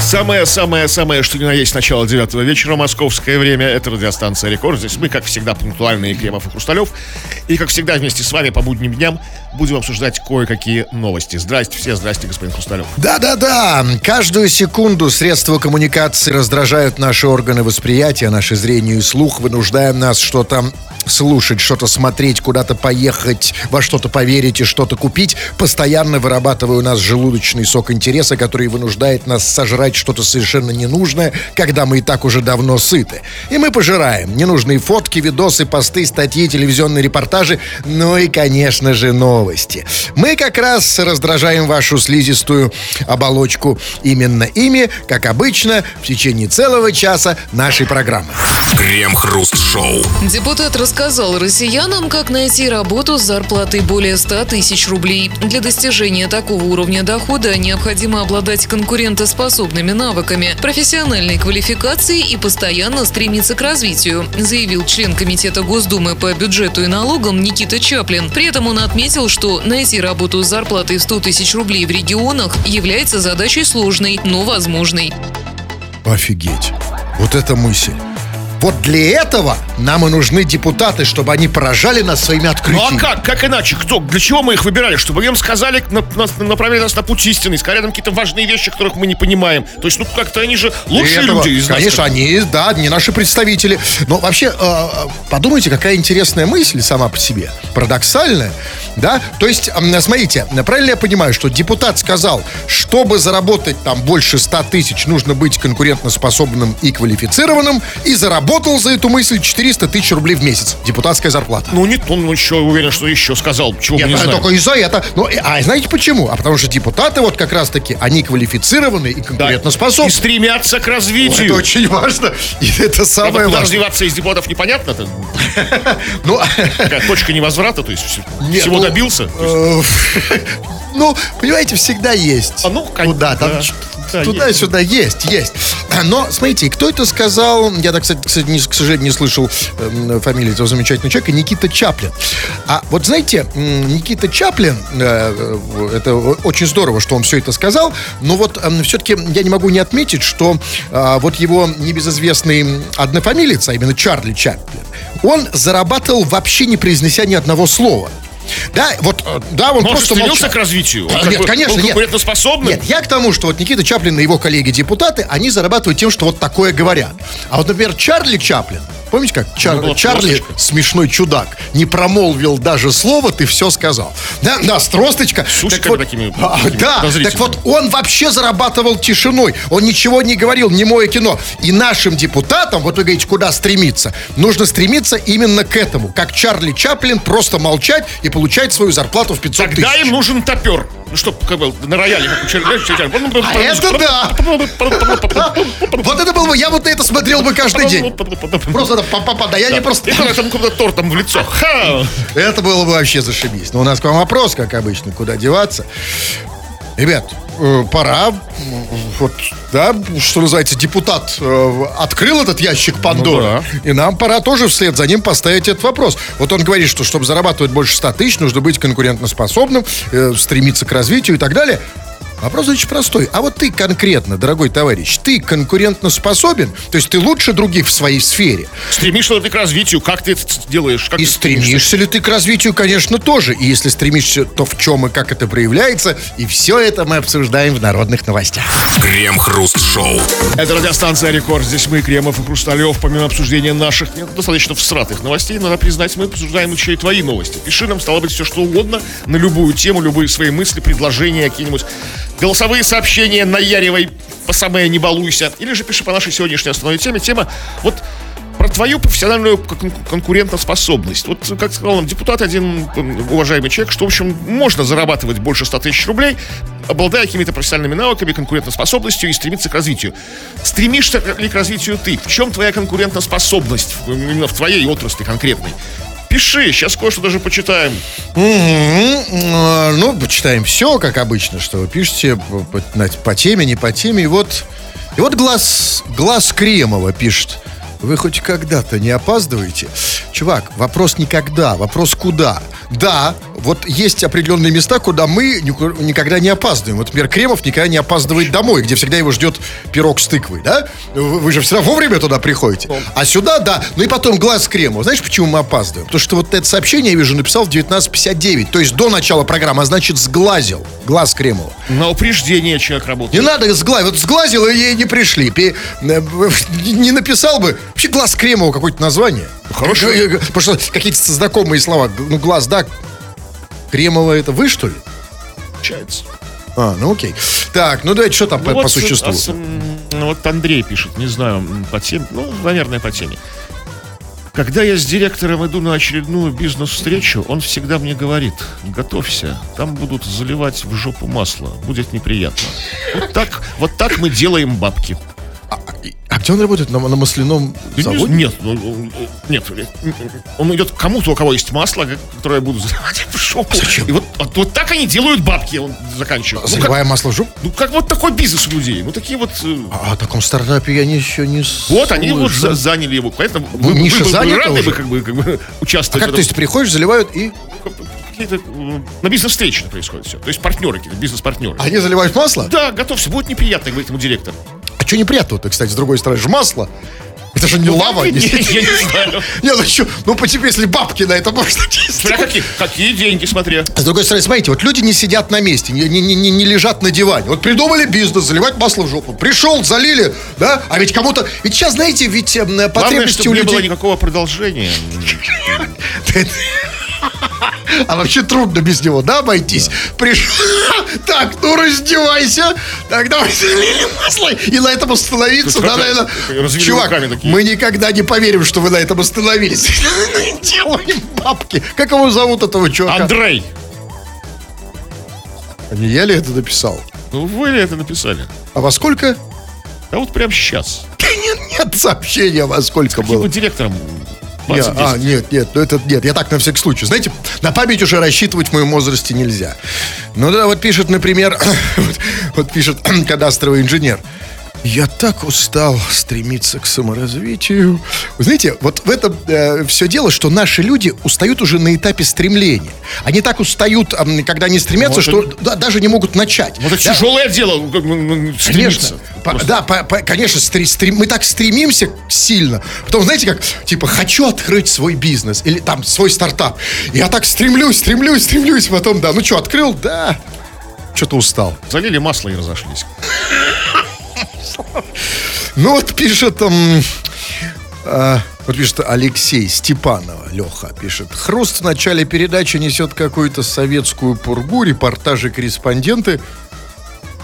Самое-самое-самое, что ни на есть начало девятого вечера, московское время, это радиостанция «Рекорд». Здесь мы, как всегда, пунктуальные Кремов и Хрусталев. И, как всегда, вместе с вами по будним дням будем обсуждать кое-какие новости. Здрасте все, здрасте, господин Хрусталев. Да-да-да, каждую секунду средства коммуникации раздражают наши органы восприятия, наше зрение и слух, вынуждая нас что-то слушать, что-то смотреть, куда-то поехать, во что-то поверить и что-то купить, постоянно вырабатывая у нас желудочный сок интереса, который вынуждает нас сожрать что-то совершенно ненужное, когда мы и так уже давно сыты. И мы пожираем ненужные фотки, видосы, посты, статьи, телевизионные репортажи, ну и, конечно же, новости. Мы как раз раздражаем вашу слизистую оболочку именно ими, как обычно, в течение целого часа нашей программы. Крем-хруст-шоу. Депутат рассказал россиянам, как найти работу с зарплатой более 100 тысяч рублей. Для достижения такого уровня дохода необходимо обладать конкурентоспособными навыками, профессиональной квалификацией и постоянно стремиться к развитию, заявил член Комитета Госдумы по бюджету и налогам Никита Чаплин. При этом он отметил, что найти работу с зарплатой в 100 тысяч рублей в регионах является задачей сложной, но возможной. Офигеть. Вот эта мысль. Вот для этого нам и нужны депутаты, чтобы они поражали нас своими Ну а открытиями. как? Как иначе? Кто? Для чего мы их выбирали? Чтобы им сказали, на- направили нас на путь истины, сказали нам какие-то важные вещи, которых мы не понимаем. То есть, ну как-то они же лучшие этого, люди из нас. Конечно, они, да, не наши представители. Но вообще, э, э, подумайте, какая интересная мысль сама по себе. Парадоксальная, да? То есть, м, смотрите, правильно я понимаю, что депутат сказал, чтобы заработать там больше 100 тысяч, нужно быть конкурентоспособным и квалифицированным, и заработал за эту мысль 400 тысяч рублей в месяц. Депутатская зарплата. Ну нет, он еще уверен, что еще сказал. Чего Нет, не а знаем. только из-за этого. Ну, и- а знаете почему? А потому что депутаты вот как раз-таки, они квалифицированы и конкурентоспособны. И стремятся к Это развитию. очень важно. И это Правда, самое куда важное. развиваться из депутатов непонятно. Это Ну, такая точка невозврата, то есть всего ну, добился. То э, Ну, понимаете, всегда есть. А ну, кон- Куда там? Да, Туда-сюда есть, есть. Но, смотрите, кто это сказал? Я, так, кстати, не- к сожалению, не слышал эм, фамилии этого замечательного человека. Никита Чаплин. А вот знаете, Никита Чаплин, э, э, это очень здорово, что он все это сказал, но вот все-таки я не могу не отметить, что а, вот его небезызвестный однофамилец, а именно Чарли Чаплин, он зарабатывал вообще не произнеся ни одного слова. Да, вот, э, да, он же просто стремился молчал. к развитию. А, нет, бы конечно, нет. конкурентоспособным. Нет, я к тому, что вот Никита Чаплин и его коллеги-депутаты, они зарабатывают тем, что вот такое говорят. А вот, например, Чарли Чаплин, помните как? Чар- Ну, Чарли, тросточка. смешной чудак, не промолвил даже слова, ты все сказал. Да, да, с тросточка. С Так вот, такими а, такими да, так вот он вообще зарабатывал тишиной. Он ничего не говорил, не мое кино. И нашим депутатам, вот вы говорите, куда стремиться, нужно стремиться именно к этому. Как Чарли Чаплин, просто молчать и получать свою зарплату в 500 Тогда тысяч. им нужен топер. Ну, чтоб как бы на рояле, как у. А это да! Вот это было бы, я вот на это смотрел бы каждый день. Просто да, па-па-па, да я не просто... Когда там каким-то тортом в лицо. Это было бы вообще зашибись. Но у нас к вам вопрос, как обычно, куда деваться. Ребят, э, пора, вот, да, что называется, депутат э, открыл этот ящик Пандоры, и нам пора тоже вслед за ним поставить этот вопрос. Вот он говорит, что чтобы зарабатывать больше 100 тысяч, нужно быть конкурентоспособным, э, стремиться к развитию и так далее. Вопрос очень простой. А вот ты конкретно, дорогой товарищ, ты конкурентоспособен? То есть ты лучше других в своей сфере? Стремишься ли ты к развитию? Как ты это делаешь? Как И ты стремишься? стремишься ли ты к развитию, конечно, тоже. И если стремишься, то в чем и как это проявляется. И все это мы обсуждаем в народных новостях. Крем-хруст-шоу. Это радиостанция «Рекорд». Здесь мы, Кремов и Хрусталев. Помимо обсуждения наших нет, достаточно всратых новостей, надо признать, мы обсуждаем еще и твои новости. Пиши нам, стало быть, все что угодно, на любую тему, любые свои мысли, предложения, какие-нибудь голосовые сообщения, наяривай, по самое не балуйся. Или же пиши по нашей сегодняшней основной теме. Тема вот про твою профессиональную кон- конкурентоспособность. Вот, как сказал нам депутат, один уважаемый человек, что, в общем, можно зарабатывать больше 100 тысяч рублей, обладая какими-то профессиональными навыками, конкурентоспособностью и стремиться к развитию. Стремишься ли к развитию ты? В чем твоя конкурентоспособность именно в твоей отрасли конкретной? Пиши, сейчас кое-что даже почитаем. Э, Ну, почитаем все, как обычно, что вы пишете по, по- теме, не по теме. И вот, и вот глаз, глаз Кремова пишет. Вы хоть когда-то не опаздываете? Чувак, вопрос не когда, вопрос куда. да, вот есть определенные места, куда мы никогда не опаздываем. Вот, например, Кремов никогда не опаздывает домой, где всегда его ждет пирог с тыквой, да? Вы, же всегда вовремя туда приходите. А сюда, да. Ну и потом глаз Кремова. Знаешь, почему мы опаздываем? Потому что вот это сообщение, я вижу, написал в 19.59. То есть до начала программы, а значит сглазил глаз Кремова. На упреждение человек Не работает. надо сглазить. Вот сглазил, и ей не пришли. Э, Не написал бы. Вообще глаз Кремова какое-то название. Хорошо. Э, э, Потому что какие-то знакомые слова. Ну, глаз, да. Кремова это вы, что ли? Получается. А, ну окей. Так, ну давайте, что там по, Ну по вот, существу? а с- ну вот Андрей пишет, не знаю, по теме, ну, наверное, по теме. Когда я с директором иду на очередную бизнес-встречу, он всегда мне говорит, готовься, там будут заливать в жопу масло, будет неприятно. Вот так, вот так мы делаем бабки. А где он работает? На, на масляном заводе? Нет, ну, ну, нет, он идет к кому-то, у кого есть масло, которое я буду заливать в жопу. Зачем? И вот, вот, вот так они делают бабки, он заканчивает. Ну как, Заливая масло в жопу? ну как вот такой бизнес у людей, ну такие вот... э, А о таком стартапе я не, еще не Вот они вот за- заняли его. Поэтому Ну, ниша бы занята рады уже? бы, как бы, как бы А участвовать как, в то есть, ты приходишь, заливают и... этом. Какие-то, м, на бизнес-встрече происходит все. То есть партнеры бизнес-партнеры. Они заливают масло? Да, готовься, будет неприятно, говорит ему директор. Что неприятного-то, кстати, с другой стороны? же масло. Это же не лава. Не, не- я не знаю. Не, ну что, ну по тебе, если бабки на это можно какие, деньги, смотря. С другой стороны, смотрите, вот люди не сидят на месте, не, не, не, не лежат на диване. Вот придумали бизнес, заливать масло в жопу. Пришел, залили, да? А ведь кому-то... Ведь сейчас, знаете, ведь э, Главное, потребности чтобы у не было людей... никакого продолжения. А вообще трудно без него, да, обойтись? Пришел... Так, ну раздевайся. Так, давай залили масло. И на этом остановиться, да, наверное. Чувак, мы никогда не поверим, что вы на этом остановились. Делаем бабки. Как его зовут, этого чувака? Андрей, А Не я ли это написал? ну вы ли это написали? А во сколько? Да вот прямо сейчас. Нет, нет сообщения, во сколько Каким было. бы директором Не, 20 а, нет, нет, ну это нет, я так на всякий случай. Знаете, на память уже рассчитывать в моем возрасте нельзя. Ну да, вот пишет, например, вот, вот пишет кадастровый инженер. Я так устал стремиться к саморазвитию. Вы знаете, вот в этом все дело, что наши люди устают уже на этапе стремления. Они так устают, ам, когда они стремятся, Вот что да, даже не могут начать. Вот это Да, тяжелое дело, ну, ну, Конечно. стремиться. По- да, по- по- конечно, стре- стрем- мы так стремимся сильно. Потом, знаете, как, типа, хочу открыть свой бизнес или там свой стартап. Я так стремлюсь, стремлюсь, стремлюсь. Потом, да, ну что, открыл? Да. Что-то устал. Залили масло и разошлись. Ну вот пишет там... а, вот пишет Алексей Степанова, Леха пишет. Хруст в начале передачи несет какую-то советскую пургу, репортажи, корреспонденты.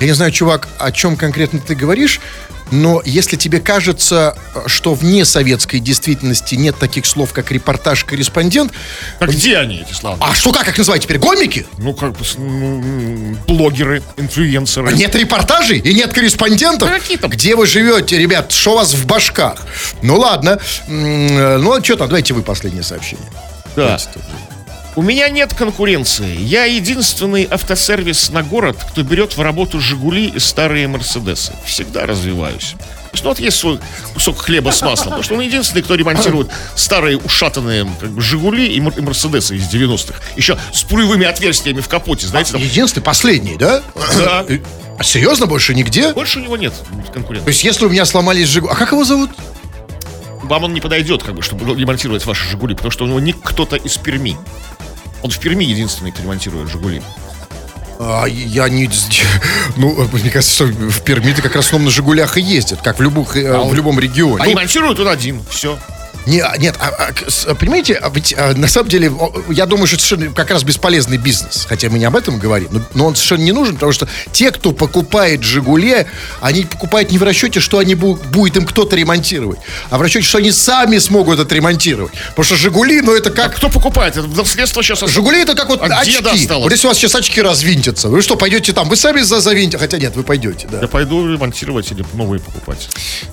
Я не знаю, чувак, о чем конкретно ты говоришь, но если тебе кажется, что вне советской действительности нет таких слов, как репортаж, корреспондент, А где они, эти слова? а что, как их называть теперь? Гомики? Ну, как бы, ну, блогеры, инфлюенсеры. А Нет репортажей и нет корреспондентов? А какие там? Где вы живете, ребят? Что у вас в башках? Ну ладно. Э, Ну а что там? Давайте вы последнее сообщение. Да. Давайте. У меня нет конкуренции. Я единственный автосервис на город, кто берет в работу «Жигули» и старые «Мерседесы». Всегда развиваюсь. То есть, ну вот есть свой кусок хлеба с маслом, потому что он единственный, кто ремонтирует старые ушатанные как бы, «Жигули» и, «Мер- и «Мерседесы» из 90-х. Еще с пулевыми отверстиями в капоте, знаете, там. Единственный, последний, да? Да. А серьезно, больше нигде? Больше у него нет То конкурентов. есть, если у меня сломались Жигу... А как его зовут? Вам он не подойдет, как бы, чтобы ремонтировать ваши «Жигули», потому что у него не кто-то из Перми. Он в Перми единственный, кто ремонтирует «Жигули». А, я не... Ну, мне кажется, что в Перми-то как раз на Жигулях и ездят, как в, любых, э, в любом регионе. А ремонтирует он один, все. Не, а, нет, а, а, понимаете, а ведь а, на самом деле, я думаю, что это совершенно как раз бесполезный бизнес. Хотя мы не об этом говорим, но, но он совершенно не нужен, потому что те, кто покупает «Жигули», они покупают не в расчете, что они бу- будет им кто-то ремонтировать, а в расчете, что они сами смогут это ремонтировать. Потому что «Жигули», ну это А как... кто покупает? Это наследство сейчас... «Жигули» это как вот От очки. Вот если у вас сейчас очки развинтятся, вы что, пойдете там? Вы сами за завинтите? Хотя нет, вы пойдете, да. Я пойду ремонтировать или новые покупать.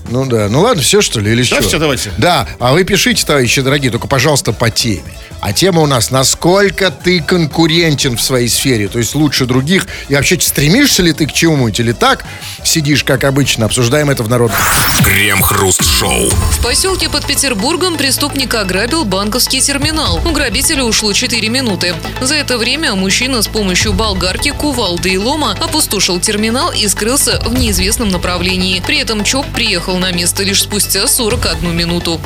Ну да, ну ладно, все что ли, или Да, что? всё, давайте. Да, а вы вы пишите, товарищи дорогие, только, пожалуйста, по теме. А тема у нас, насколько ты конкурентен в своей сфере, то есть лучше других, и вообще стремишься ли ты к чему-нибудь, или так сидишь, как обычно, обсуждаем это в народном. Крем-хруст-шоу. В поселке под Петербургом преступник ограбил банковский терминал. У грабителя ушло 4 минуты. За это время мужчина с помощью болгарки, кувалды и лома опустошил терминал и скрылся в неизвестном направлении. При этом ЧОП приехал на место лишь спустя 41 минуту.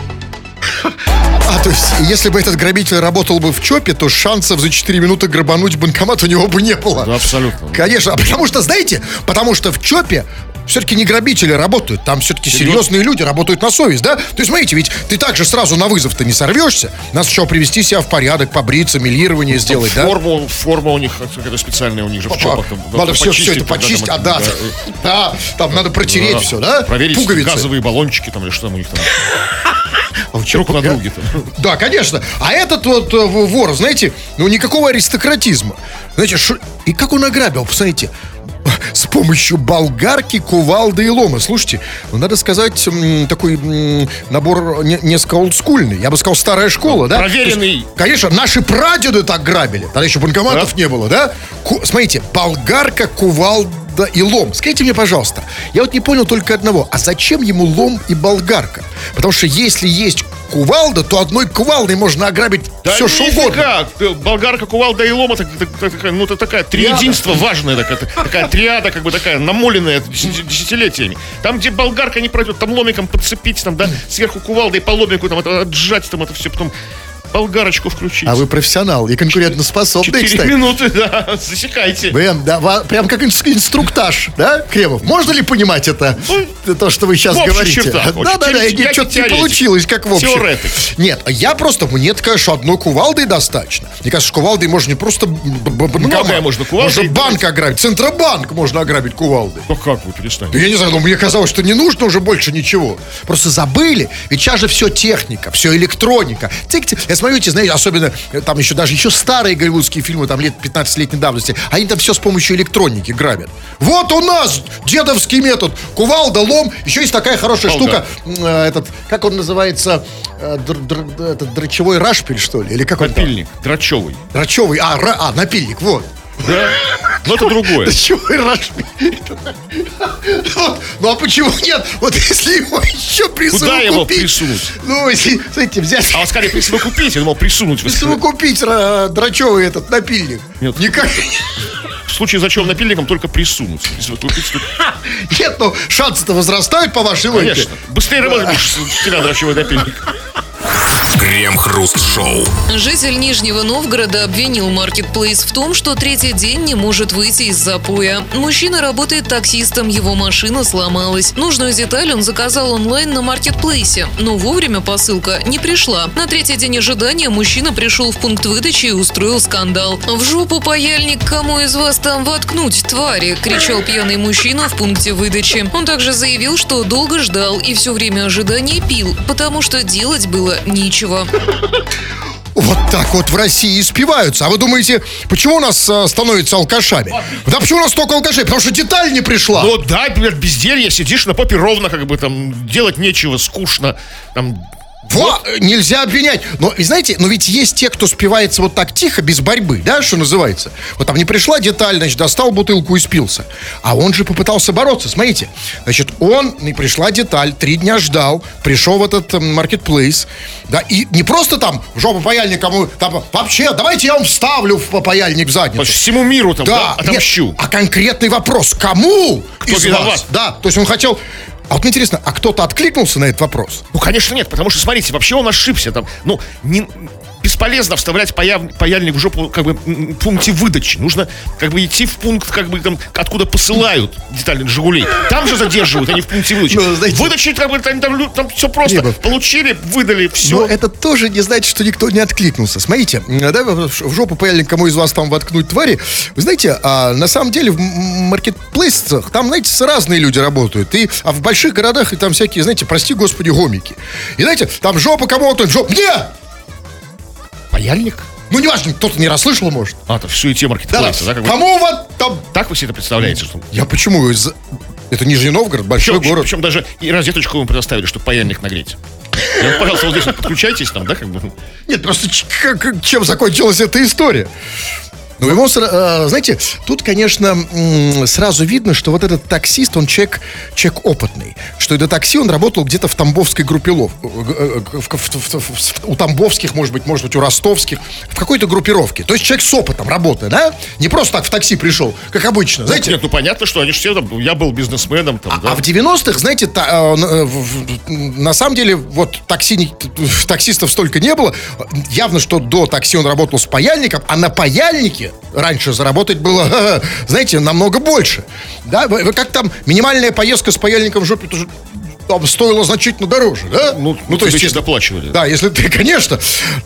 Ha ha ha! А, то есть, если бы этот грабитель работал бы в ЧОПе, то шансов за 4 минуты грабануть банкомат у него бы не было. Да, абсолютно. Конечно, а потому что, знаете, потому что в ЧОПе все-таки не грабители работают, там все-таки серьезные люди работают на совесть, да? То есть, смотрите, ведь ты также сразу на вызов-то не сорвешься. Нас сначала привести себя в порядок, побриться, милирование сделать, да? Форму, форма у них какая-то специальная у них же в чопах. там, Надо все, все это почистить, а да, да, там надо протереть все, да? Проверить Пуговицы. газовые баллончики там или что там у них там. А Друг на друге там. Да, конечно. А этот вот э, вор, знаете, ну никакого аристократизма. Знаете, шо- и как он ограбил, посмотрите. С помощью болгарки, кувалды и лома. Слушайте, ну надо сказать, такой набор не- несколько олдскульный. Я бы сказал, старая школа, да? Проверенный. Есть, конечно, наши прадеды так грабили. Тогда еще банкоматов Да. не было, да? Ку- смотрите, болгарка, кувалда и лом. Скажите мне, пожалуйста, я вот не понял только одного. А зачем ему лом и болгарка? Потому что если есть кувалда, то одной кувалдой можно ограбить все, что угодно. как. Болгарка, кувалда и лома, так- так- так- ну, это такая триединство важное, такая, такая триада, как бы такая намоленная десяти- десятилетиями. Там, где болгарка не пройдет, там ломиком подцепить, там, да, сверху кувалдой по ломику, там, это отжать, там, это все, потом болгарочку включить. А вы профессионал и конкурентоспособный, Четыре кстати. минуты, да, засекайте. Прям, да, прям как инс- инструктаж, да, Кремов? Можно ли понимать это, то, что вы сейчас Ну, говорите? чертах, Да, что-то не получилось, как в общем. Теоретик. Нет, я просто, мне конечно, одной кувалдой достаточно. Мне кажется, кувалдой можно не просто банкомат. Можно кувалдой Можно банк ограбить, Центробанк можно ограбить кувалдой. Ну как вы перестанете? Да я не знаю, но мне казалось, что не нужно уже больше ничего. Просто забыли. Ведь сейчас же все техника, все электроника. Цик-цик. Я смотрю, эти, знаете, особенно э, там еще даже еще старые голливудские фильмы, там лет 15-летней давности, они там все с помощью электроники грабят. Вот у нас дедовский метод. Кувалда, лом. Еще есть такая хорошая штука. э, Этот, как он называется? Э, др- др- этот дрочевой рашпиль, что ли? Или как он там? Напильник, драчевый. Дрочевый. А, ра- а, напильник, вот. Да? Но это другое. Рашпиль. Вот. Ну а почему нет? Вот если его еще Куда его присунуть. присунуть? Ну, если, смотрите, взять, А вот скорее присовокупить, я думал присунуть. Ра- дрочевый этот напильник. Нет. Никак. В случае зачем напильником только присунуть. Нет, ну шансы-то возрастают по вашей логике. Конечно. Быстрее с тебя драчевой напильник. Крем-хруст-шоу. Житель Нижнего Новгорода обвинил Marketplace в том, что третий день не может выйти из запоя. Мужчина работает таксистом, его машина сломалась. Нужную деталь он заказал онлайн на Marketplace, но вовремя посылка не пришла. На третий день ожидания мужчина пришел в пункт выдачи и устроил скандал. «В жопу паяльник, кому из вас там воткнуть, твари!» – кричал пьяный мужчина в пункте выдачи. Он также заявил, что долго ждал и все время ожидания пил, потому что делать было нечего. Вот так вот в России спиваются. А вы думаете, почему у нас а, становятся алкашами? Да почему у нас столько алкашей? Потому что деталь не пришла. Ну да, например, безделье, сидишь на попе ровно, как бы там делать нечего, скучно. Там Во, нельзя обвинять. Но, знаете, но ведь есть те, кто спивается вот так тихо, без борьбы, да, что называется. Вот там не пришла деталь, значит, достал бутылку и спился. А он же попытался бороться. Смотрите, значит, он, не пришла деталь, три дня ждал, пришел в этот маркетплейс, да, и не просто там в жопу паяльник кому, там, вообще, давайте я вам вставлю в паяльник в задницу. всему миру там, да, Да, нет, отомщу. а конкретный вопрос, кому Кто из виноват? вас? Да, то есть он хотел... А вот мне интересно, а кто-то откликнулся на этот вопрос? Ну, конечно, нет, потому что, смотрите, вообще он ошибся там. Ну, не, бесполезно вставлять паяв- паяльник в жопу как бы пункте выдачи. Нужно как бы идти в пункт, как бы там, откуда посылают детали Жигулей. Там же задерживают, а не в пункте выдачи. Ну, знаете- Выдачи, как бы, там, там, там все просто. Либо- Получили, выдали, все. Но это тоже не значит, что никто не откликнулся. Смотрите, да, в жопу паяльник кому из вас там воткнуть твари. Вы знаете, а, на самом деле в маркетплейсах там, знаете, разные люди работают. И, а в больших городах и там всякие, знаете, прости господи, гомики. И знаете, там жопа кому-то, жопа, мне! Паяльник? Ну, неважно, кто-то не расслышал, может. А, то все и те Да, да? бы. кому вот там... Так вы себе это представляете, что... Я почему? Это Нижний Новгород, большой Причем, город. причем даже и розеточку ему предоставили, чтобы паяльник нагреть. Пожалуйста, вот здесь вот подключайтесь там, да, как бы. Нет, просто чем закончилась эта история? Ну, ему, сра- э, знаете, тут, конечно, сразу видно, что вот этот таксист, он человек, человек опытный. Что до такси он работал где-то в Тамбовской группе лов. У Тамбовских, может быть, может быть, у Ростовских. В какой-то группировке. То есть человек с опытом работы, да? Не просто так в такси пришел, как обычно. Знаете, Нет, ну понятно, что они же все там, я был бизнесменом там, да. а в 90-х, знаете, та- э, э, на самом деле, вот такси, таксистов столько не было. Явно, что до такси он работал с паяльником, а на паяльнике раньше заработать было, знаете, намного больше. Да, вы, вы как там, минимальная поездка с паяльником в жопе там стоила значительно дороже, да? Ну, ну, то есть если- доплачивали. да, если ты, конечно.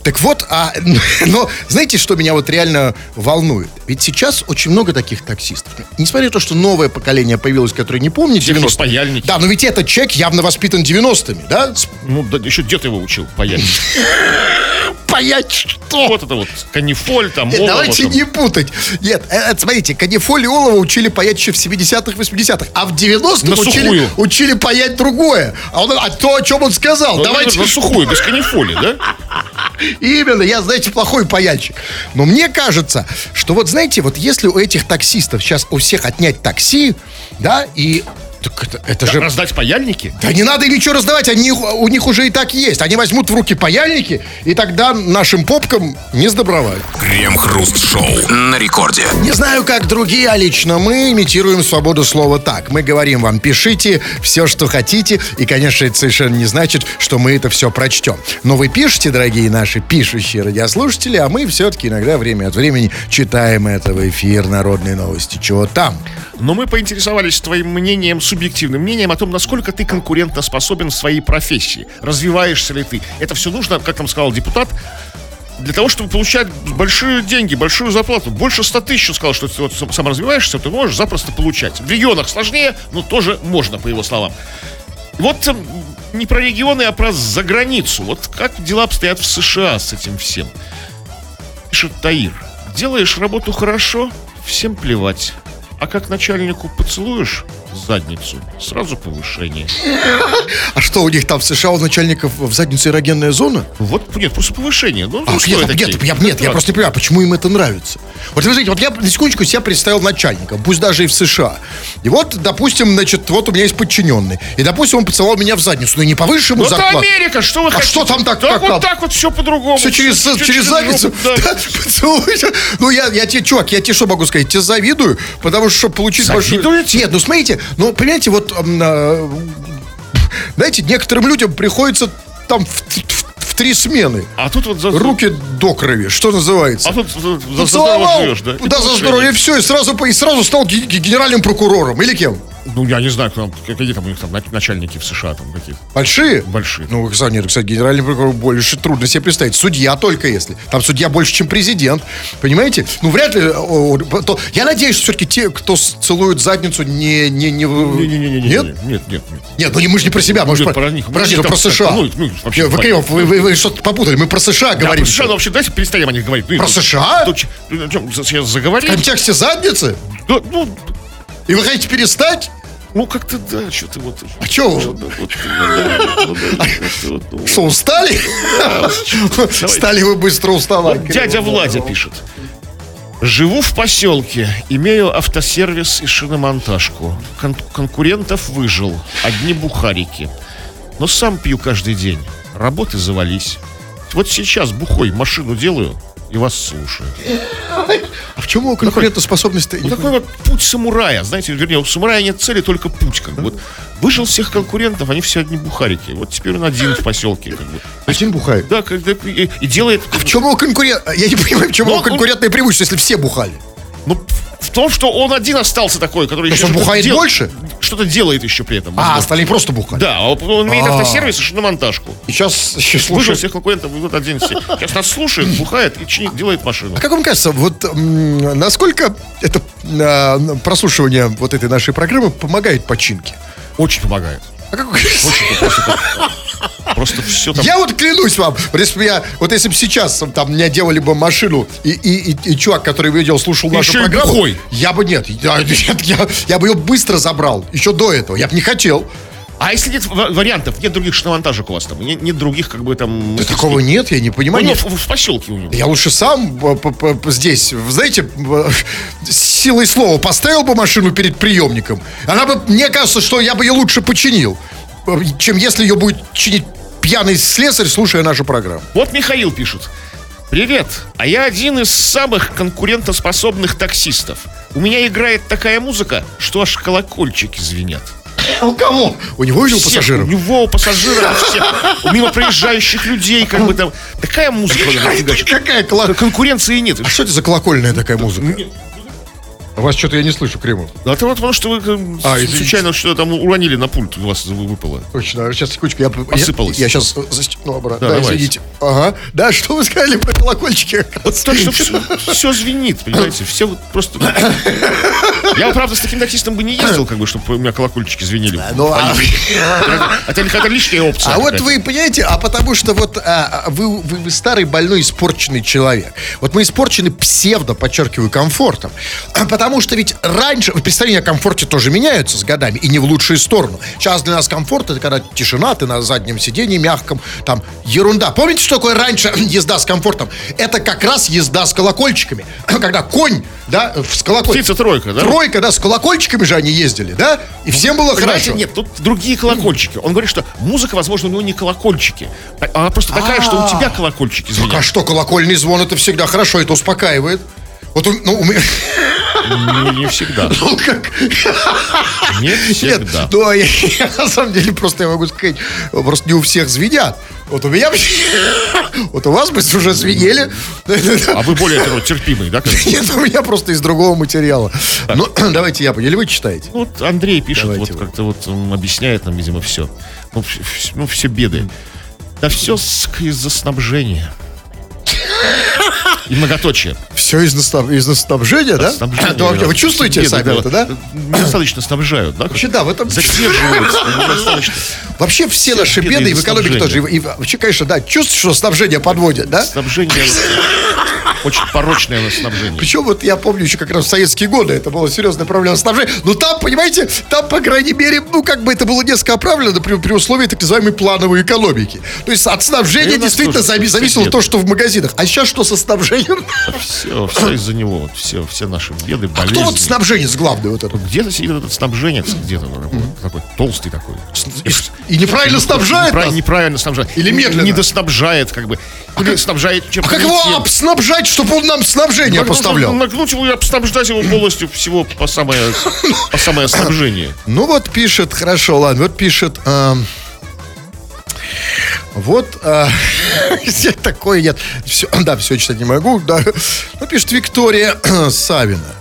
Так вот, а, но знаете, что меня вот реально волнует? Ведь сейчас очень много таких таксистов. Несмотря на то, что новое поколение появилось, которое не помнит Всех есть 90 паяльники. Да, но ведь этот человек явно воспитан 90-ми, да? Ну, да, еще дед его учил паять. Паять что? Вот это вот канифоль, там, Нет, олово, давайте там. не путать. Нет, э, э, смотрите, канифоль и олово учили паять еще в 70-х, 80-х, а в 90-х На учили, учили паять другое. А, он, а то, о чем он сказал, Ну, давайте... На сухую, без канифоли, да? Именно, я, знаете, плохой паяльщик. Но мне кажется, что вот, знаете, вот если у этих таксистов сейчас у всех отнять такси, да, и... Так это, это же... Раздать паяльники? Да не надо им ничего раздавать, они, у них уже и так есть. Они возьмут в руки паяльники, и тогда нашим попкам не сдобровать. Крем-хруст-шоу на рекорде. Не знаю, как другие, а лично мы имитируем свободу слова так. Мы говорим вам, пишите все, что хотите, и, конечно, это совершенно не значит, что мы это все прочтем. Но вы пишете, дорогие наши пишущие радиослушатели, а мы все-таки иногда время от времени читаем это в эфир народной новости. Чего там? Но мы поинтересовались твоим мнением, субъективным мнением о том, насколько ты конкурентоспособен в своей профессии. Развиваешься ли ты? Это все нужно, как нам сказал депутат, для того, чтобы получать большие деньги, большую зарплату. Больше 100 тысяч, сказал, что ты вот сам развиваешься, ты можешь запросто получать. В регионах сложнее, но тоже можно, по его словам. Вот эм, не про регионы, а про заграницу. Вот как дела обстоят в США с этим всем? Пишет Таир. Делаешь работу хорошо, всем плевать. А как начальнику поцелуешь задницу, сразу повышение. А что, у них там в США у начальников в заднице эрогенная зона? Вот, нет, просто повышение. Ну, А, что нет, это нет, я, нет, я просто не понимаю, почему им это нравится. Вот вы знаете, вот я на секундочку себя представил начальником, пусть даже и в США. И вот, допустим, значит, вот у меня есть подчиненный. И, допустим, он поцеловал меня в задницу. И не повыше ему Ну, это зарплату. Америка, что вы А хотите? что там так- Так так- вот так вот все по-другому. Все через, Всё через, задницу. жопу, да. Ну, я, я тебе, чувак, я тебе что могу сказать? Тебе завидую, потому что, чтобы получить большую... Завидуете? Нет, ну, смотрите, ну, понимаете, вот, а, знаете, некоторым людям приходится там в, в- в три смены. А тут вот за, Руки до крови, что называется. А тут за, за- здорово живешь, да? Да, за здоровье, и все, и сразу, и сразу стал ге- ге- генеральным прокурором. Или кем? Ну, я не знаю, кто там, какие там у них там нач- начальники в США там какие Большие? Большие. Ну, нет, кстати, генеральный прокурор больше трудно себе представить. Судья только если. Там судья больше, чем президент. Понимаете? Ну, вряд ли... то- я надеюсь, что все-таки те, кто целует задницу, не... не, не, в- Не-не-не. Нет? Нет, нет, нет. Нет, ну не, мы же не про себя, мы же про, про них. Подожди, Ну, ну, про США. ну, ну, вообще вы, Кремов, вы, вы- вы что-то попутали, мы про США Да, говорим. про США, ну, вообще, давайте перестаем о них говорить. Ну, Про ну, США? ну, о чем сейчас В заговорили? контексте задницы? Да, ну, И вы хотите перестать? ну, как-то, да, что-то вот... А ну, Что, устали? Стали вы быстро уставать. Дядя Владя пишет. Живу в поселке, имею автосервис и шиномонтажку. Кон- конкурентов выжил, одни бухарики. Но сам пью каждый день. Работы завались. Вот сейчас бухой машину делаю и вас слушаю. А в чем его конкурентоспособность? Ну, такой вот путь самурая, знаете, вернее, у самурая нет цели, только путь, как бы. Вот выжил всех конкурентов, они все одни бухарики. Вот теперь он один в поселке, как бы. Один бухает. Да, когда и, и делает. В чем его конкурент? Я не понимаю, в чем Ну, его он- конкурентное преимущество, если все бухали. Ну, в том, что он один остался такой, который еще он что-то бухает дел- больше? Что-то делает еще при этом. А, остальные просто бухали. Да, он он имеет А. автосервис и шиномонтажку. И сейчас, Выжил слушай. всех конкурентов, вот один. Сейчас нас слушает, бухает и чинит, делает машину. А как вам кажется, вот насколько это а, прослушивание вот этой нашей программы помогает починке? Очень помогает. А как вы- Очень просто, все там. Я вот клянусь вам, если бы я, вот если бы сейчас там мне делали бы машину и, и, и, и чувак, который видел, слушал нашу Еще программу, бухой. я бы нет, я, нет, я, я бы ее быстро забрал, еще до этого, я бы не хотел. А если нет ва- вариантов, нет других шиномонтажек у вас там, нет, нет других как бы там... Да такого нет, я не понимаю. ну, Нет. в, в поселке у него. Я лучше сам э, здесь, знаете, э, силой слова поставил бы машину перед приемником. Она бы, мне кажется, что я бы ее лучше починил, чем если ее будет чинить пьяный слесарь, слушая нашу программу. Вот Михаил пишет. Привет, а я один из самых конкурентоспособных таксистов. У меня играет такая музыка, что аж колокольчики звенят. У кого? У него или у пассажиров? У него, у пассажиров, у всех. У мимо проезжающих людей, как бы там. Такая музыка. Какая колокольня? Конкуренции нет. А что это за колокольная такая музыка? У вас что-то я не слышу, Кремов. Ну, это вот потому, что вы э, А, извините. случайно что там уронили на пульт, у вас вы- выпало. Точно, сейчас секундочку, я, Посыпалось. я, я сейчас застегну обратно. Да, Да, давайте. извините. Ага. Да, что вы сказали про колокольчики? Вот так что все, все звенит, понимаете? Все вот просто... Я, правда, с таким таксистом бы не ездил, как бы, чтобы у меня колокольчики звенели. Ну, а- Это, это лишняя опция. А вот вы понимаете, а потому что вот а, а, вы, вы, вы старый, больной, испорченный человек. Вот мы испорчены псевдо, подчеркиваю, комфортом. А Потому что ведь раньше, представления о комфорте тоже меняются с годами, и не в лучшую сторону. Сейчас для нас комфорт, это когда тишина, ты на заднем сиденье мягком, там, ерунда. Помните, что такое раньше езда с комфортом? Это как раз езда с колокольчиками. Когда конь, да, с колокольчиками. Птица-тройка, да? Тройка, да, с колокольчиками же они ездили, да? И всем было Понимаете, хорошо. нет, тут другие колокольчики. Он говорит, что музыка, возможно, у него не колокольчики. А- Она просто такая, что у тебя колокольчики Так а что, колокольный звон это всегда хорошо, это успокаивает. Вот у, ну, у меня... Ну, не всегда. Ну, как... Не Нет, всегда. ну, а я, я на самом деле просто я могу сказать, просто не у всех звенят. Вот у меня... Вот у вас бы уже звенели. А вы более такой терпимый, да? как? Нет, у меня просто из другого материала. Ну, давайте я... Или вы читаете? Ну, Вот Андрей пишет, Давайте вот как-то вот он объясняет нам, видимо, все. Ну, вс- вс- ну, все беды. Да все из-за снабжения. И многоточие. Все из, наснаб- из наснабжения, да? Снабжение, Да, да. Вы чувствуете Беды, сами это, да? Недостаточно снабжают, да? Вообще, да, в этом... Недостаточно. Вообще все наши беды беды и в экономике тоже. снабжения. И вообще, конечно, да, чувствуешь, что снабжение подводит, да? Снабжение очень порочное на снабжение. Причем вот я помню еще как раз в советские годы это была серьезная проблема снабжения. Но там, понимаете, там, по крайней мере, ну, как бы это было несколько оправлено при, при условии так называемой плановой экономики. То есть от снабжения у действительно зави- зависело то, что в магазинах. А сейчас что со снабжением? Все, все из-за него. Вот, все, все наши беды, А кто вот болезни. снабженец главный вот этот? Где-то сидит этот снабженец, где-то ну, такой, толстый такой. И неправильно снабжает Неправильно, нас? неправильно снабжает. Или медленно? Не доснабжает, как бы. Или снабжает чем А как его обснабжать, чтобы он нам снабжение поставлял? Нагнуть его и обснабжать его полностью всего по самое, по самое снабжение. Ну вот пишет, хорошо, ладно, вот пишет... эм, вот а, такое нет. Все, да, все читать не могу. Да. Ну, пишет Виктория Савина.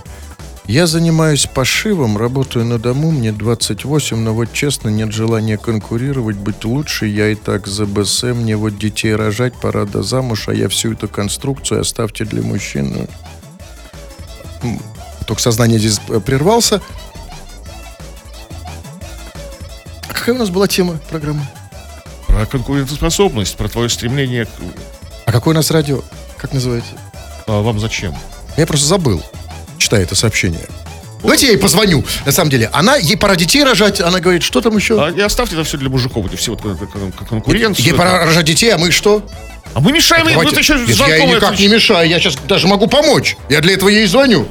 Я занимаюсь пошивом, работаю на дому, мне 28, но вот честно, нет желания конкурировать, быть лучше. Я и так за БС, мне вот детей рожать, пора до замуж, а я всю эту конструкцию оставьте для мужчин. М, Только сознание здесь э, прервался. А какая у нас была тема программы? Про конкурентоспособность, про твое стремление к... А какое у нас радио? Как называется? А вам зачем? Я просто забыл, читая это сообщение. Давайте я ей позвоню. На самом деле, она, ей пора детей рожать, она говорит, что там еще? А, и оставьте это все для мужиков, эти все вот кон- кон- кон- конкуренцию. Ей пора рожать детей, а мы что? А мы мешаем Давайте- вот еще Нет, я ей никак это- не мешаю, я сейчас даже могу помочь. Я для этого ей звоню.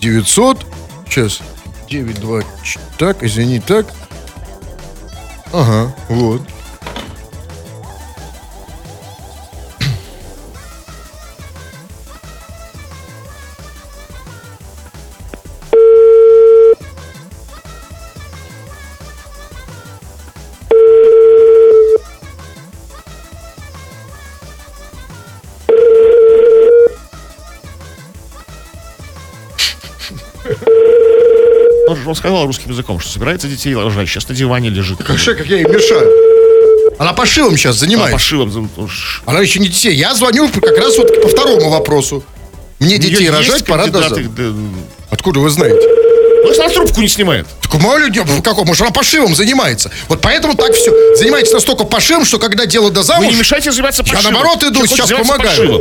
900, сейчас, 92, ч- так, извини, так. Ага, вот. Он же сказал русским языком, что собирается детей рожать, сейчас на диване лежит. Как, же, как я ей мешаю? Она пошивом сейчас занимается. пошивом. ну, уж- Она еще не детей. Я звоню как раз вот по второму вопросу. Мне детей рожать пора до кандидаты, зам- да, Откуда вы знаете? Может, она трубку не снимает? Так мало людей, в каком? Может, она пошивом занимается. Вот поэтому так все. Занимается настолько пошивом, что когда дело до замуж... Вы не мешайте заниматься Я пошивом. наоборот иду, Человек сейчас помогаю.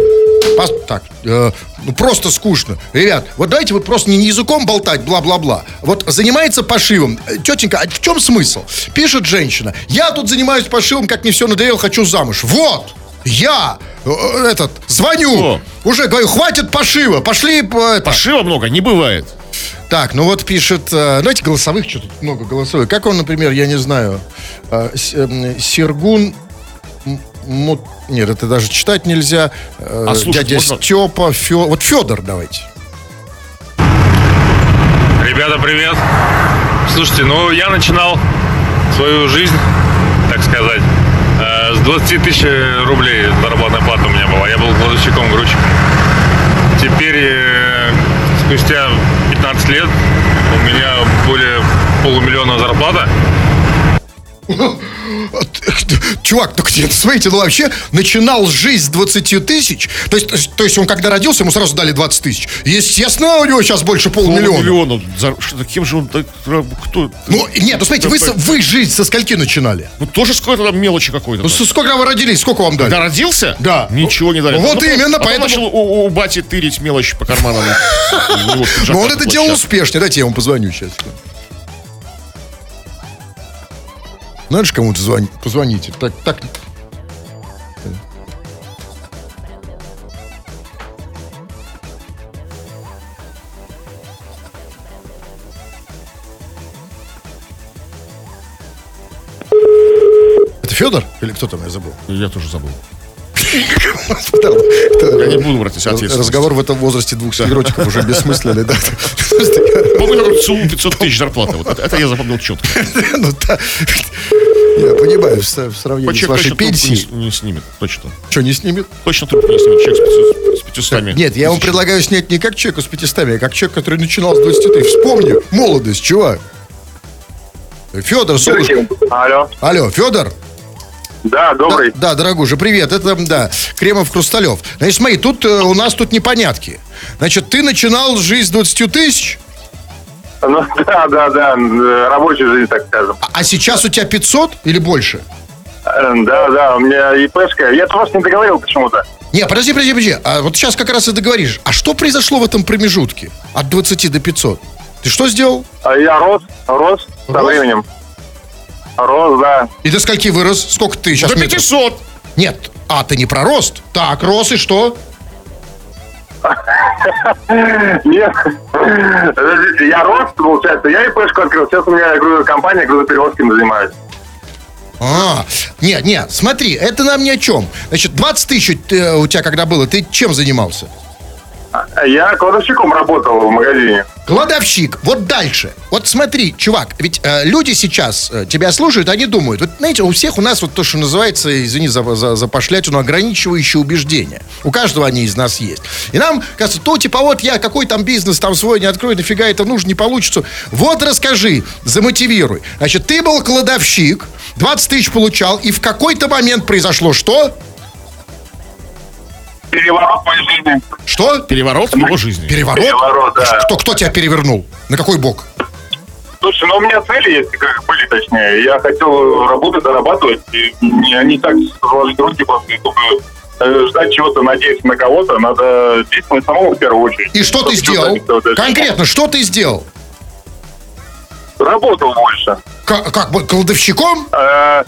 Пос- Так, э, ну просто скучно. Ребят, вот давайте вы просто не языком болтать, бла-бла-бла. Вот занимается пошивом. Э, Тетенька, а в чем смысл? Пишет женщина. Я тут занимаюсь пошивом, как мне все надоело, хочу замуж. Вот! Я э, э, этот звоню, О. уже говорю, хватит пошива, пошли по- это. Пошива много не бывает. Так, ну вот пишет, э, знаете, голосовых, что тут много голосовых. Как он, например, я не знаю, э, эм, Сергун, Мут- нет, это даже читать нельзя. Э, А слушать Дядя можно? Степа, Фё- вот Федор давайте. Ребята, привет. Слушайте, ну я начинал свою жизнь, так сказать, э, с 20 тысяч рублей заработная плата у меня была. Я был кладовщиком, грузчиком. Теперь, э, спустя 15 лет, у меня более полумиллиона зарплата. Чувак, так нет, смотрите, ну вообще начинал жизнь с 20 тысяч. То есть, то есть он когда родился, ему сразу дали 20 тысяч. Естественно, у него сейчас больше полумиллиона. Полмиллиона. За- Кем же он... так- Кто? Ну, нет, ну смотрите, вы, вы жизнь со скольки начинали? Ну, тоже с какой-то там мелочи какой-то. Ну, со- сколько вы родились, сколько вам дали? Когда родился? Да. Ничего не дали. Вот Потом- именно, потом поэтому- начал у, у бати тырить мелочи по карманам. Но он это делал успешно. Дайте я ему позвоню сейчас. Надо кому-то звонить. Позвоните. Так, так. Это Федор? Или кто там, я забыл? Я тоже забыл. Я не буду брать ответственность. Разговор в этом возрасте двух склеротиков уже бессмысленный, да. Помню, ЦУ 500 тысяч зарплаты. Вот это, я запомнил четко. Ну, да. Я понимаю, в сравнении с вашей точно пенсией. не, не снимет. Точно. Что, не снимет? Точно трубку не снимет. Человек с 500 с 500 Нет, я вам предлагаю снять не как человеку с 500, а как человек, который начинал с 20 тысяч. Вспомни, молодость, чувак. Федор, солнышко. Алло. Алло, Федор? Да, Да, добрый. да, дорогуша, привет. Это, да, Кремов Хрусталев. Значит, смотри, тут э, у нас тут непонятки. Значит, ты начинал жизнь с 20 тысяч, Ну, да, да, да, э, рабочая жизнь, так скажем. а- а сейчас у тебя 500 или больше? Э, Да, да, у меня ИПшка. Я просто не договорил почему-то. Не, подожди, подожди, подожди. А вот сейчас как раз и договоришь. А что произошло в этом промежутке от 20 до 500? Ты что сделал? А Я рос, рос со Рос? временем. Рос, да. И до скольки вырос? Сколько ты сейчас До 500. Нет. А, ты не про рост? Так, рос и что? Нет. Подождите, Я рос, получается. Я ИПшку открыл. Сейчас у меня грузокомпания, грузоперевозками занимаюсь. А, нет, нет, смотри, это нам ни о чем. Значит, 20 тысяч э, у тебя когда было, ты чем занимался? Я кладовщиком работал в магазине. Кладовщик. Вот дальше. Вот смотри, чувак, ведь э, люди сейчас э, тебя слушают, они думают, вот знаете, у всех у нас вот то, что называется, извини за, за, за пошлятину, ограничивающие убеждения. У каждого они из нас есть. И нам кажется, то типа вот я какой там бизнес там свой не открою, нафига это нужно, не получится. Вот расскажи, замотивируй. Значит, ты был кладовщик, 20 тысяч получал, и в какой-то момент произошло что? Переворот моей жизни. Что? Переворот в его жизни. Переворот? Переворот, да. Кто, кто тебя перевернул? На какой бок? Слушай, ну у меня цели есть, как были точнее. Я хотел работать, зарабатывать, и не, не так сложить руки после, чтобы э, ждать чего-то, надеяться на кого-то. Надо действовать самому в первую очередь. И что ты сделал? Конкретно, что ты сделал? Работал больше. Как, как кладовщиком? Э,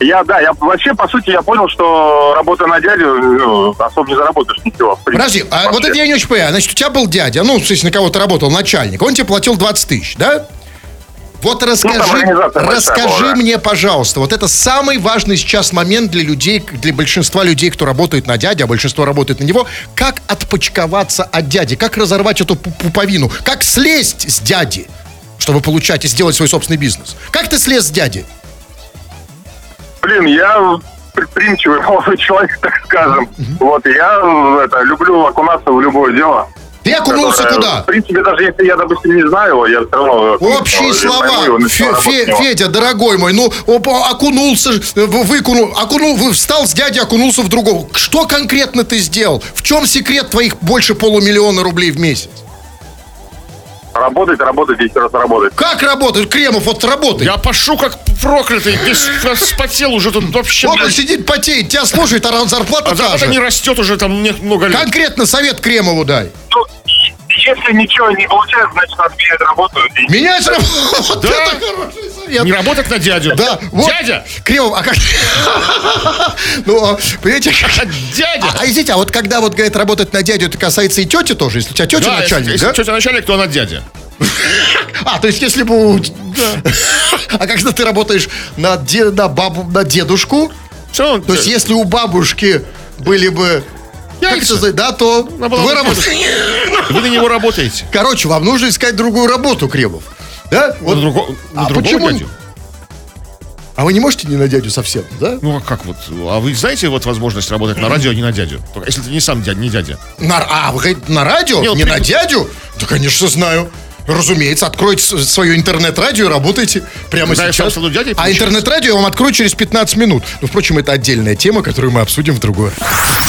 Я, да, я вообще, по сути, я понял, что работа на дядю, ну, особо не заработаешь ничего. принципе. Подожди, а вот это я не очень понимаю. Значит, у тебя был дядя, ну, то есть на кого-то работал начальник, он тебе платил 20 тысяч, да? Вот расскажи, Ну, организация большая расскажи была, да. мне, пожалуйста, вот это самый важный сейчас момент для людей, для большинства людей, кто работает на дяде, а большинство работает на него, как отпочковаться от дяди, как разорвать эту пу- пуповину, как слезть с дяди, чтобы получать и сделать свой собственный бизнес. Как ты слез с дяди? Блин, я предприимчивый молодой человек, так скажем. Вот, и я э, это, люблю окунаться в любое дело. Ты окунулся которое, куда? В принципе, даже если я, допустим, не знаю его, я все равно... Общие э, слова. его, Фе- Фе-. Федя, дорогой мой, ну окунулся, э, выкунул, окунул, встал с дяди, окунулся в другого. Что конкретно ты сделал? В чем секрет твоих больше полумиллиона рублей в месяц? Работать, работать, 10 раз работать. Как работает? Кремов вот работает. Я пошу как проклятый, весь вспотел уже тут вообще. Вот он сидит, потеет, тебя слушает, а зарплата А та зарплата не растет уже там много лет. Конкретно совет Кремову дай. Ну, если ничего не получается, значит, надо менять работу. Менять работу. Вот Да. это хороший совет. Не работать на дядю. Да, вот. Дядя! Кремов, а как... Ну, а, понимаете, А дядя! А, а извините, а вот когда вот, говорит, работать на дядю, это касается и тети тоже? Если у тебя тетя Да, если- начальник, если да? тетя начальник, то она дядя. А, то есть если бы... у- А когда ты работаешь на, де- на, бабу, на дедушку, равно, то есть если у бабушки были бы... Как Яйца. это, за- да, то вы работаете. вы на него работаете. Короче, вам нужно искать другую работу, Кремов. Да? Вот. На, друго- на А другого почему- дядю. А вы не можете не на дядю совсем, да? Ну, а как вот? А вы знаете вот возможность работать на радио, а не на дядю? Только если ты не сам дядя, не дядя. На, а, вы говорите, на радио? Не, Не, при- на дядю? Да, конечно, знаю. Разумеется, откройте свое интернет-радио и работайте прямо сам сейчас. стану дядей, а получается. интернет-радио я вам открою через 15 минут. Ну, впрочем, это отдельная тема, которую мы обсудим в другой.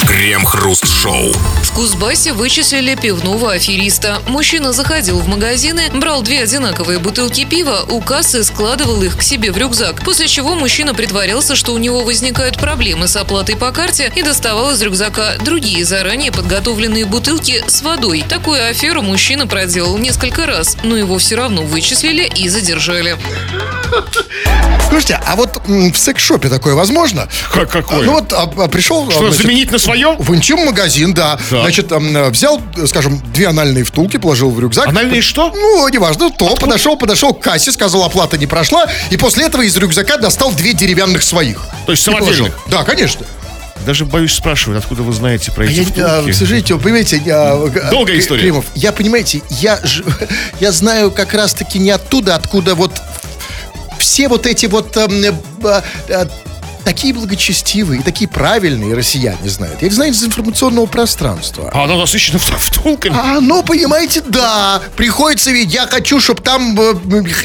Крем-хруст-шоу. В Кузбассе вычислили пивного афериста. Мужчина заходил в магазины, брал две одинаковые бутылки пива, у кассы складывал их к себе в рюкзак. После чего мужчина притворялся, что у него возникают проблемы с оплатой по карте и доставал из рюкзака другие заранее подготовленные бутылки с водой. Такую аферу мужчина проделал несколько раз, но его все равно вычислили и задержали. Слушайте, а вот в секс-шопе такое возможно? Как какое? Ну вот а, а, пришел... Что, значит, заменить на свое? В интим-магазин, да. Да. Значит, э, взял, скажем, две анальные втулки, положил в рюкзак. Анальные что? Ну, неважно, то, подошел, подошел к кассе, сказал, оплата не прошла, и после этого из рюкзака достал две деревянных своих. То есть самодельных? Да, конечно. Даже боюсь спрашивать, откуда вы знаете про эти Я, а, слушайте, вы понимаете, я, а, Долгая К- история. Климов, я, понимаете, я, я знаю как раз-таки не оттуда, откуда вот все вот эти вот эм, э, а, а, такие благочестивые и такие правильные россияне знают. Я их знаю из информационного пространства. А она насыщена вт- втулками? А, ну, понимаете, да, приходится видеть. Я хочу, чтобы там... э,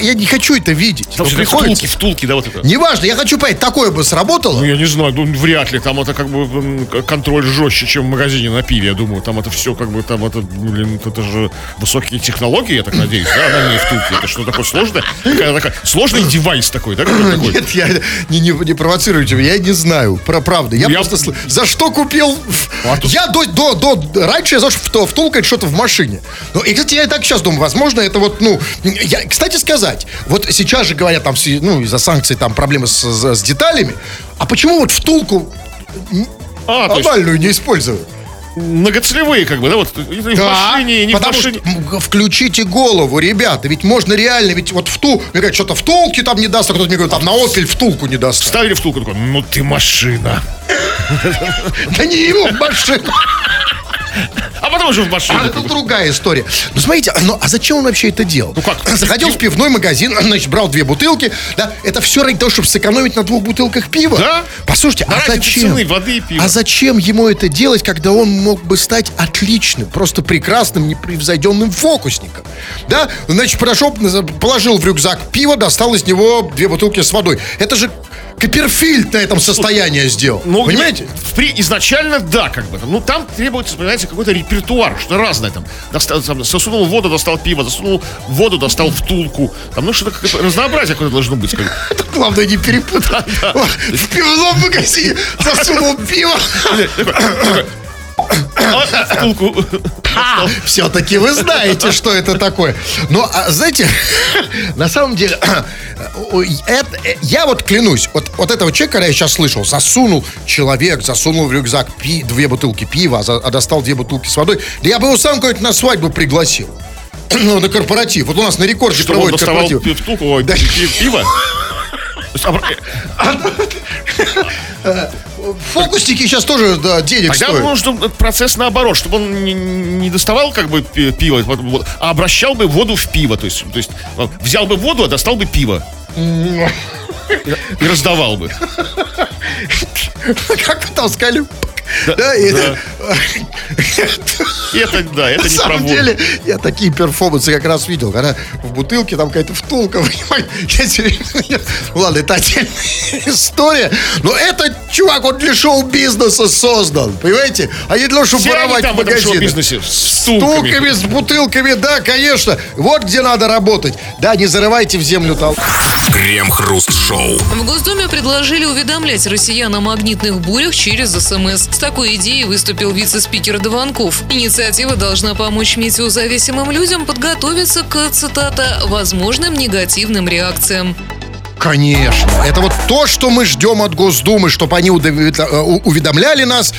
Я не хочу это видеть. Там всегда приходится. втулки, втулки, да, вот это. Неважно, я хочу понять, такое бы сработало. Ну, я не знаю, ну, вряд ли. Там это как бы контроль жестче, чем в магазине на пиве, я думаю. Там это все как бы, там это, блин, это же высокие технологии, я так надеюсь, да, она не втулки. Это что такое сложное? Какая такая, сложный девайс такой, да, такой? Нет, я не, не, не провоцируйте меня, я не знаю, про правду. Я, Ну, я- просто сл- за что купил? А тут- Я до, до, до раньше я знал, что втулкать что-то в машине. Ну, и, кстати, я и так сейчас думаю, возможно, это вот, ну, я, кстати сказать, вот сейчас же говорят там, ну, из-за санкций там проблемы с, с- деталями, а почему вот втулку А, то есть анальную не используют? Многоцелевые, как бы, да, вот и в машине, и не в потому машине. что включите голову, ребята, ведь можно реально, ведь вот втул, мне говорят, что-то втулки там не даст, а кто-то мне говорит, там на опель втулку не даст. Ставили втулку, такой, ну ты машина. Да не ему в машину. А потом уже в машину. А это другая история. Ну, смотрите, а, ну, а зачем он вообще это делал? Ну как? Заходил в пивной магазин, значит, брал две бутылки, да, это все ради того, чтобы сэкономить на двух бутылках пива. Да. Послушайте, а зачем? цены воды и пива. А зачем ему это делать, когда он мог бы стать отличным, просто прекрасным, непревзойденным фокусником? Да, значит, подошел, положил в рюкзак пиво, достал из него две бутылки с водой. Это же Копперфильд на этом состоянии сделал. Ну, Понимаете? в При, изначально да, как бы. Ну, там требуется, понимаете, какой-то репертуар, что разное там. Достал, там, засунул воду, достал пиво, засунул воду, достал втулку. Там, ну, что-то какое-то разнообразие какое-то должно быть. Как бы. Главное не перепутать. В пивном магазине засунул пиво. А, втулку. Все-таки вы знаете, что это такое. Но, а, знаете, на самом деле, э, я вот клянусь, вот, вот этого человека, когда я сейчас слышал, засунул человек, засунул в рюкзак пи- две бутылки пива, а, а достал две бутылки с водой, да я бы его сам какой-то на свадьбу пригласил. Ну, на корпоратив. Вот у нас на рекорде Что он проводят доставал корпоратив. ой, Да. пи- пиво. Фокусники сейчас тоже да, денег Тогда стоят. нужен процесс наоборот, чтобы он не, не доставал как бы пи- пиво, а обращал бы воду в пиво. То есть, то есть э, взял бы воду, а достал бы пиво. И раздавал бы. Как вы там сказали? Да, и это- да, это На не про самом воду. деле, я такие перформансы как раз видел, когда в бутылке там какая-то втулка, понимаете? Я серьезно, я- Ладно, это отдельная история, но этот чувак, он для шоу-бизнеса создан, понимаете? А не для того, чтобы воровать в шоу-бизнесе с втулками, с бутылками, да, конечно. Вот где надо работать. Да, не зарывайте в землю толпу. Крем-хруст-шоу. В Госдуме предложили уведомлять россиян о магнитных бурях через СМС. С такой идеей выступил вице-спикер Дованков. Инициатива должна помочь метеозависимым людям подготовиться к, цитата, возможным негативным реакциям. Конечно. Это вот то, что мы ждем от Госдумы, чтобы они э, уведомляли нас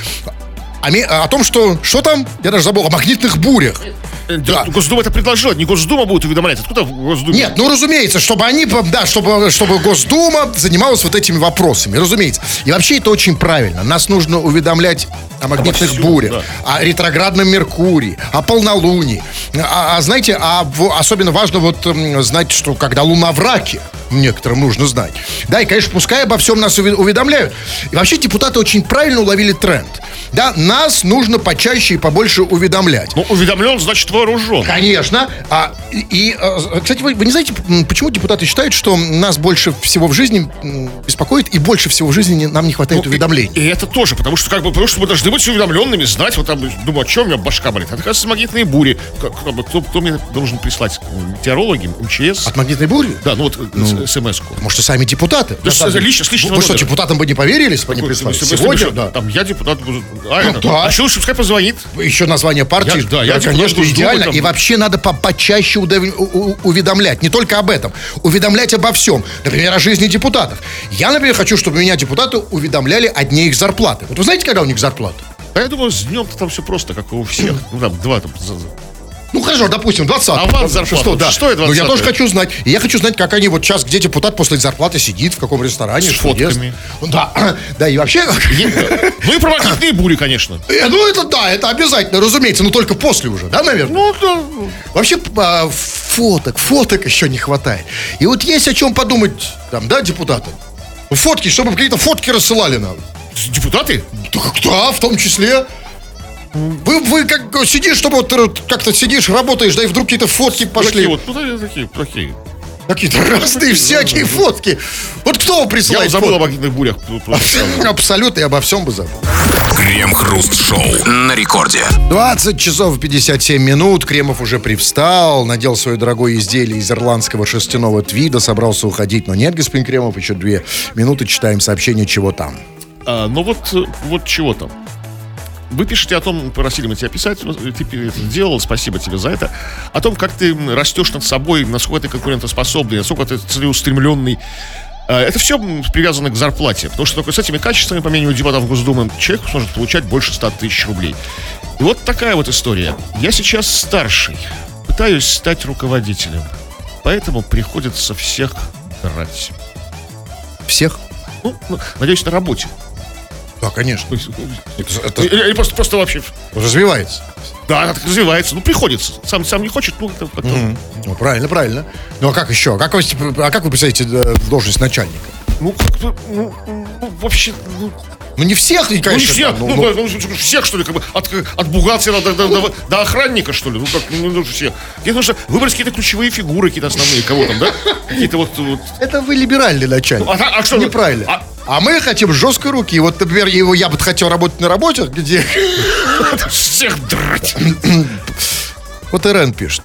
о, о том, что... Что там? Я даже забыл. О магнитных бурях. Да. Госдума это предложила, не Госдума будет уведомлять. Откуда в Госдуме? Нет, ну разумеется, чтобы они, да, чтобы, чтобы Госдума занималась вот этими вопросами, разумеется. И вообще это очень правильно. Нас нужно уведомлять о магнитных всем, бурях, да. о ретроградном Меркурии, о полнолунии. А, а знаете, а особенно важно вот знать, что когда Луна в раке, некоторым нужно знать. Да, и, конечно, пускай обо всем нас уве- уведомляют. И вообще депутаты очень правильно уловили тренд. Да, нас нужно почаще и побольше уведомлять. Ну, уведомлен, значит вооружен. Конечно. А, и, и, э, кстати, вы, вы не знаете, почему депутаты считают, что нас больше всего в жизни беспокоит и больше всего в жизни нам не хватает уведомлений? И это тоже, потому что как бы, потому что мы должны быть уведомленными, знать, вот там, думаю, о чем у меня башка болит. Это, кажется, магнитные бури. Бы, Кто, кто мне должен прислать? Метеорологи, МЧС? От магнитной бури? Да, ну вот э, смс-ку. Может, и сами депутаты? Да деле. лично- с личного Вы что, депутатам бы не поверили, если бы Какой- прислали? Сегодня, да. Там я депутат. А, это- да. а еще лучше пускай позвонит. Еще название партии. Я- да, я депутат конечно, идеально. И вообще надо по почаще уведомлять. Не только об этом. Уведомлять обо всем. Например, о жизни депутатов. Я, например, хочу, чтобы меня депутаты уведомляли о дне их зарплаты. Вот вы знаете, когда у них зарплата? А я думаю, с днем-то там все просто, как и у всех. Ну, там, два там. Ну хорошо, допустим, 20 Аванс зарплаты. Что, да. Шестое, Ну я 20-е. тоже хочу знать. И я хочу знать, как они вот сейчас, где депутат после зарплаты сидит, в каком ресторане. С что ест. фотками. Ну, Да, да, и вообще... Ну и про магнитные бури, конечно. Э, Ну, это да, это обязательно, разумеется, но только после уже, да, наверное? Ну, да. Вообще, а, фоток, фоток еще не хватает. И вот есть о чем подумать, там, да, депутатам? Ну, Фотки, чтобы какие-то фотки рассылали нам. Депутаты? Да, в том числе. Вы, вы как сидишь, чтобы вот э, как-то сидишь, работаешь, да и вдруг какие-то фотки пошли. Такие вот, ну, такие, такие. Какие-то разные всякие фотки. Вот кто вам Я присылает вот забыл фотки? магнитных бурях. Ну. Абсолютно, я обо всем бы забыл. Крем-хруст-шоу на рекорде. 20 часов 57 минут. Кремов уже привстал, надел свое дорогое изделие из ирландского шерстяного твида, собрался уходить. Но нет, господин Кремов, еще две минуты читаем сообщение, чего там. А, ну вот, э, вот чего там. Вы пишете о том, просили мы тебя писать, ты это сделал, спасибо тебе за это, о том, как ты растешь над собой, насколько ты конкурентоспособный, насколько ты целеустремленный. А, Это все привязано к зарплате, потому что только с этими качествами, по мнению депутатов Госдумы, человек сможет получать больше 100 тысяч рублей. И вот такая вот история. Я сейчас старший, пытаюсь стать руководителем, поэтому приходится всех драть. Всех? Ну, ну, надеюсь, на работе. Да, конечно. Это, это Или, просто, просто вообще... развивается. Да, она так развивается. Ну, приходится. Сам, сам не хочет, ну, как-то... Ну, правильно, правильно. Ну, а как еще? Как вы, а как вы представляете э, должность начальника? Ну, как-то, ну, ну, вообще, ну, Ну, не всех, и, ну, не конечно. всех, ну, ну, ну, ну, всех, что ли, как бы, от, от бухгалтера до, до, до- до охранника, что ли, ну, как, ну, ну, всех. Мне нужно выбрать какие-то ключевые фигуры, какие-то основные, кого там, да? Какие-то вот, вот Это вы либеральный начальник. Ну, а- а что- Неправильно. а- А, мы хотим жесткой руки. Вот, например, его, я бы хотел работать на работе, где... всех драть. Вот Ирен пишет.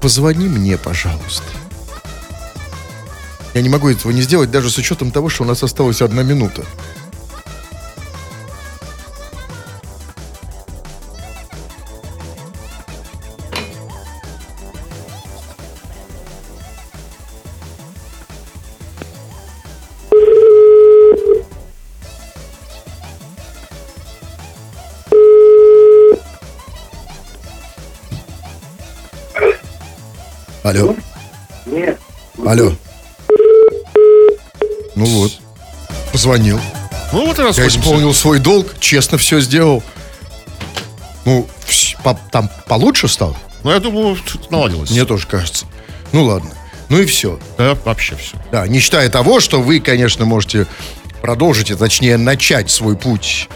Позвони мне, пожалуйста. Я не могу этого не сделать, даже с учетом того, что у нас осталась одна минута. Алло. Ну вот. Позвонил. Ну, вот и Я расходимся. исполнил свой долг, честно все сделал. Ну, вс- по- там получше стало? Ну, я думаю, тут наладилось. Мне тоже кажется. Ну ладно. Ну и все. Да, вообще все. Да, не считая того, что вы, конечно, можете продолжить, а точнее начать свой путь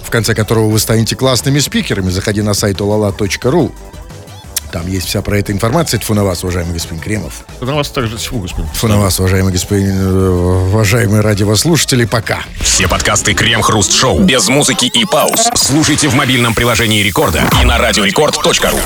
в конце которого вы станете классными спикерами. Заходи на сайт olala.ru. Там есть вся про это информация. Тьфу на вас, уважаемый господин Кремов. На вас также тьфу, господин. Тьфу на вас, уважаемый господин, э, уважаемые радиослушатели. Пока. Все подкасты Крем-Хруст Шоу без музыки и пауз. Слушайте в мобильном приложении Рекорда и на радиорекорд.ру.